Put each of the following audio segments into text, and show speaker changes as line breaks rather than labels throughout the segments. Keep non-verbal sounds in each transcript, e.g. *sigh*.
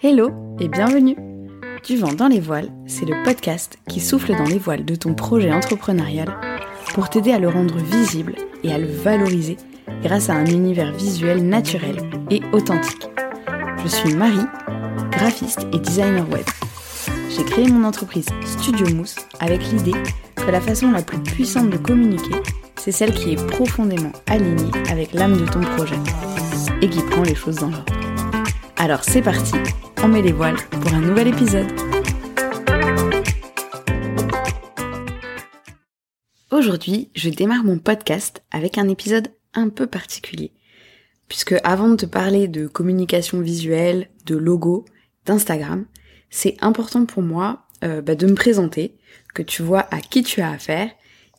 Hello et bienvenue Du vent dans les voiles, c'est le podcast qui souffle dans les voiles de ton projet entrepreneurial pour t'aider à le rendre visible et à le valoriser grâce à un univers visuel naturel et authentique. Je suis Marie, graphiste et designer web. J'ai créé mon entreprise Studio Mousse avec l'idée que la façon la plus puissante de communiquer, c'est celle qui est profondément alignée avec l'âme de ton projet et qui prend les choses dans l'ordre. Alors c'est parti, on met les voiles pour un nouvel épisode. Aujourd'hui, je démarre mon podcast avec un épisode un peu particulier. Puisque avant de te parler de communication visuelle, de logo, d'Instagram, c'est important pour moi euh, bah, de me présenter, que tu vois à qui tu as affaire,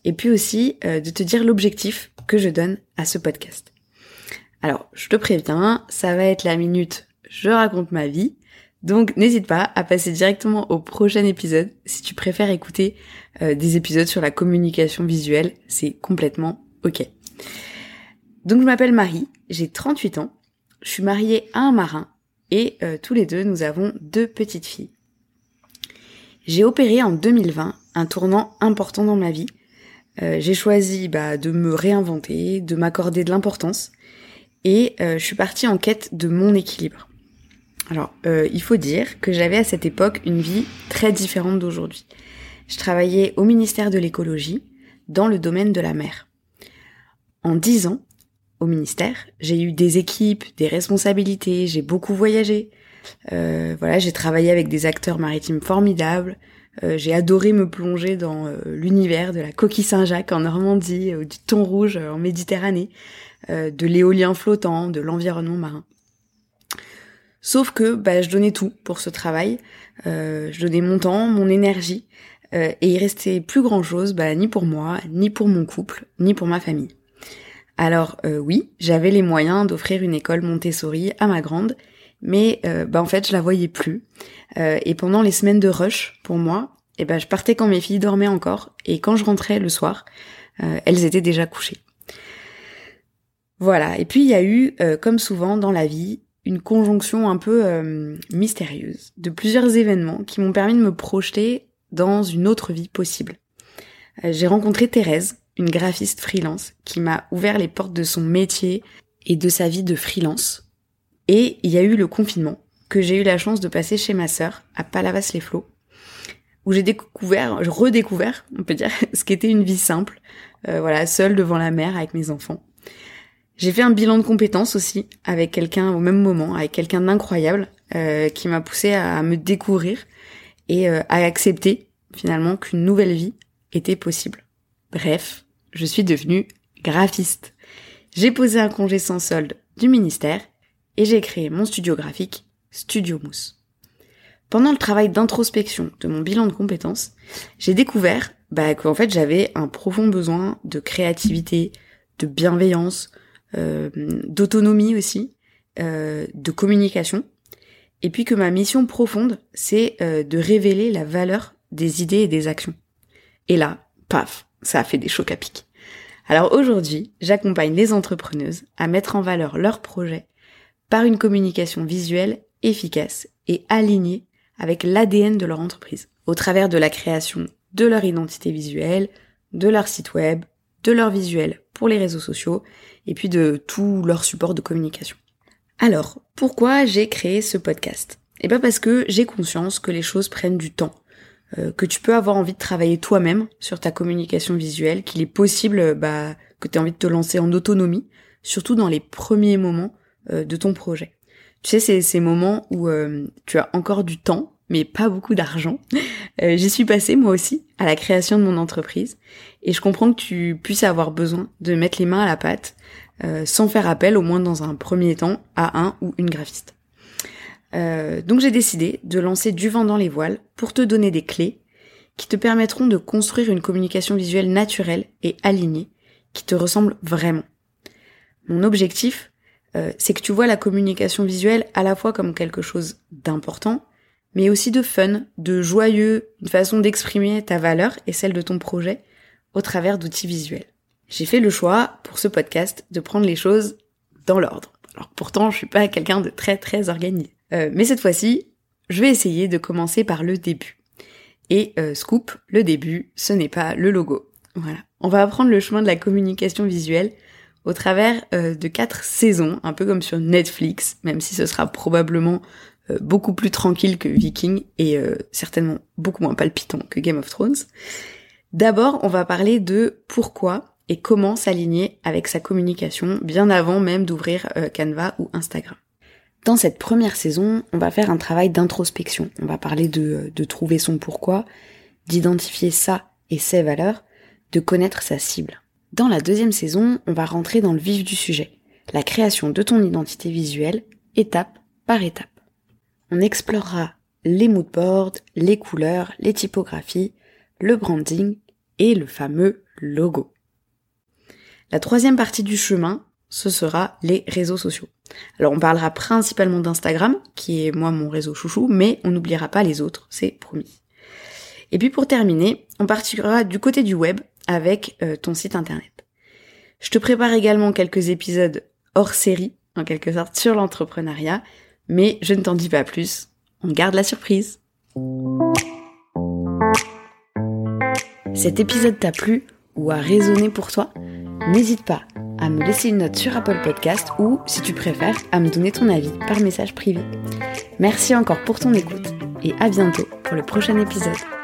et puis aussi euh, de te dire l'objectif que je donne à ce podcast. Alors, je te préviens, ça va être la minute je raconte ma vie, donc n'hésite pas à passer directement au prochain épisode si tu préfères écouter euh, des épisodes sur la communication visuelle, c'est complètement ok. Donc je m'appelle Marie, j'ai 38 ans, je suis mariée à un marin et euh, tous les deux nous avons deux petites filles. J'ai opéré en 2020 un tournant important dans ma vie. Euh, j'ai choisi bah, de me réinventer, de m'accorder de l'importance et je suis partie en quête de mon équilibre. Alors, euh, il faut dire que j'avais à cette époque une vie très différente d'aujourd'hui. Je travaillais au ministère de l'écologie, dans le domaine de la mer. En dix ans, au ministère, j'ai eu des équipes, des responsabilités, j'ai beaucoup voyagé. Euh, voilà, j'ai travaillé avec des acteurs maritimes formidables. Euh, j'ai adoré me plonger dans l'univers de la coquille Saint-Jacques en Normandie, du thon rouge en Méditerranée, de l'éolien flottant, de l'environnement marin. Sauf que bah, je donnais tout pour ce travail. Euh, je donnais mon temps, mon énergie, euh, et il restait plus grand chose, bah, ni pour moi, ni pour mon couple, ni pour ma famille. Alors euh, oui, j'avais les moyens d'offrir une école Montessori à ma grande, mais bah, en fait je la voyais plus. et pendant les semaines de rush pour moi, et eh ben je partais quand mes filles dormaient encore, et quand je rentrais le soir, elles étaient déjà couchées. Voilà. Et puis il y a eu, comme souvent dans la vie, une conjonction un peu euh, mystérieuse de plusieurs événements qui m'ont permis de me projeter dans une autre vie possible. Euh, j'ai rencontré Thérèse, une graphiste freelance, qui m'a ouvert les portes de son métier et de sa vie de freelance. Et il y a eu le confinement, que j'ai eu la chance de passer chez ma sœur, à Palavas-les-Flots, où j'ai découvert, redécouvert, on peut dire, *laughs* ce qu'était une vie simple, euh, voilà, seule devant la mer avec mes enfants. J'ai fait un bilan de compétences aussi avec quelqu'un au même moment, avec quelqu'un d'incroyable euh, qui m'a poussé à me découvrir et euh, à accepter finalement qu'une nouvelle vie était possible. Bref, je suis devenue graphiste. J'ai posé un congé sans solde du ministère et j'ai créé mon studio graphique Studio Mousse. Pendant le travail d'introspection de mon bilan de compétences, j'ai découvert bah, qu'en fait j'avais un profond besoin de créativité, de bienveillance, d'autonomie aussi, euh, de communication, et puis que ma mission profonde, c'est euh, de révéler la valeur des idées et des actions. Et là, paf, ça a fait des chocs à pic. Alors aujourd'hui, j'accompagne les entrepreneuses à mettre en valeur leurs projets par une communication visuelle efficace et alignée avec l'ADN de leur entreprise, au travers de la création de leur identité visuelle, de leur site web, de leur visuel pour les réseaux sociaux et puis de tout leur support de communication. Alors, pourquoi j'ai créé ce podcast? Eh bien parce que j'ai conscience que les choses prennent du temps, euh, que tu peux avoir envie de travailler toi-même sur ta communication visuelle, qu'il est possible bah, que tu aies envie de te lancer en autonomie, surtout dans les premiers moments euh, de ton projet. Tu sais, c'est ces moments où euh, tu as encore du temps, mais pas beaucoup d'argent. Euh, j'y suis passée moi aussi à la création de mon entreprise et je comprends que tu puisses avoir besoin de mettre les mains à la pâte euh, sans faire appel au moins dans un premier temps à un ou une graphiste. Euh, donc j'ai décidé de lancer du vent dans les voiles pour te donner des clés qui te permettront de construire une communication visuelle naturelle et alignée qui te ressemble vraiment. Mon objectif, c'est que tu vois la communication visuelle à la fois comme quelque chose d'important, mais aussi de fun, de joyeux, une façon d'exprimer ta valeur et celle de ton projet au travers d'outils visuels. J'ai fait le choix pour ce podcast de prendre les choses dans l'ordre. Alors pourtant, je suis pas quelqu'un de très très organisé. Euh, mais cette fois-ci, je vais essayer de commencer par le début. Et euh, scoop, le début, ce n'est pas le logo. Voilà. On va apprendre le chemin de la communication visuelle au travers euh, de quatre saisons, un peu comme sur Netflix, même si ce sera probablement euh, beaucoup plus tranquille que Viking et certainement beaucoup moins palpitant que Game of Thrones. D'abord, on va parler de pourquoi et comment s'aligner avec sa communication bien avant même d'ouvrir Canva ou Instagram. Dans cette première saison, on va faire un travail d'introspection. On va parler de, de trouver son pourquoi, d'identifier ça et ses valeurs, de connaître sa cible. Dans la deuxième saison, on va rentrer dans le vif du sujet, la création de ton identité visuelle, étape par étape. On explorera les moodboards, les couleurs, les typographies, le branding et le fameux logo. La troisième partie du chemin, ce sera les réseaux sociaux. Alors on parlera principalement d'Instagram, qui est moi mon réseau chouchou, mais on n'oubliera pas les autres, c'est promis. Et puis pour terminer, on partira du côté du web avec euh, ton site internet. Je te prépare également quelques épisodes hors série, en quelque sorte, sur l'entrepreneuriat, mais je ne t'en dis pas plus, on garde la surprise. Cet épisode t'a plu ou a résonné pour toi N'hésite pas à me laisser une note sur Apple Podcast ou, si tu préfères, à me donner ton avis par message privé. Merci encore pour ton écoute et à bientôt pour le prochain épisode.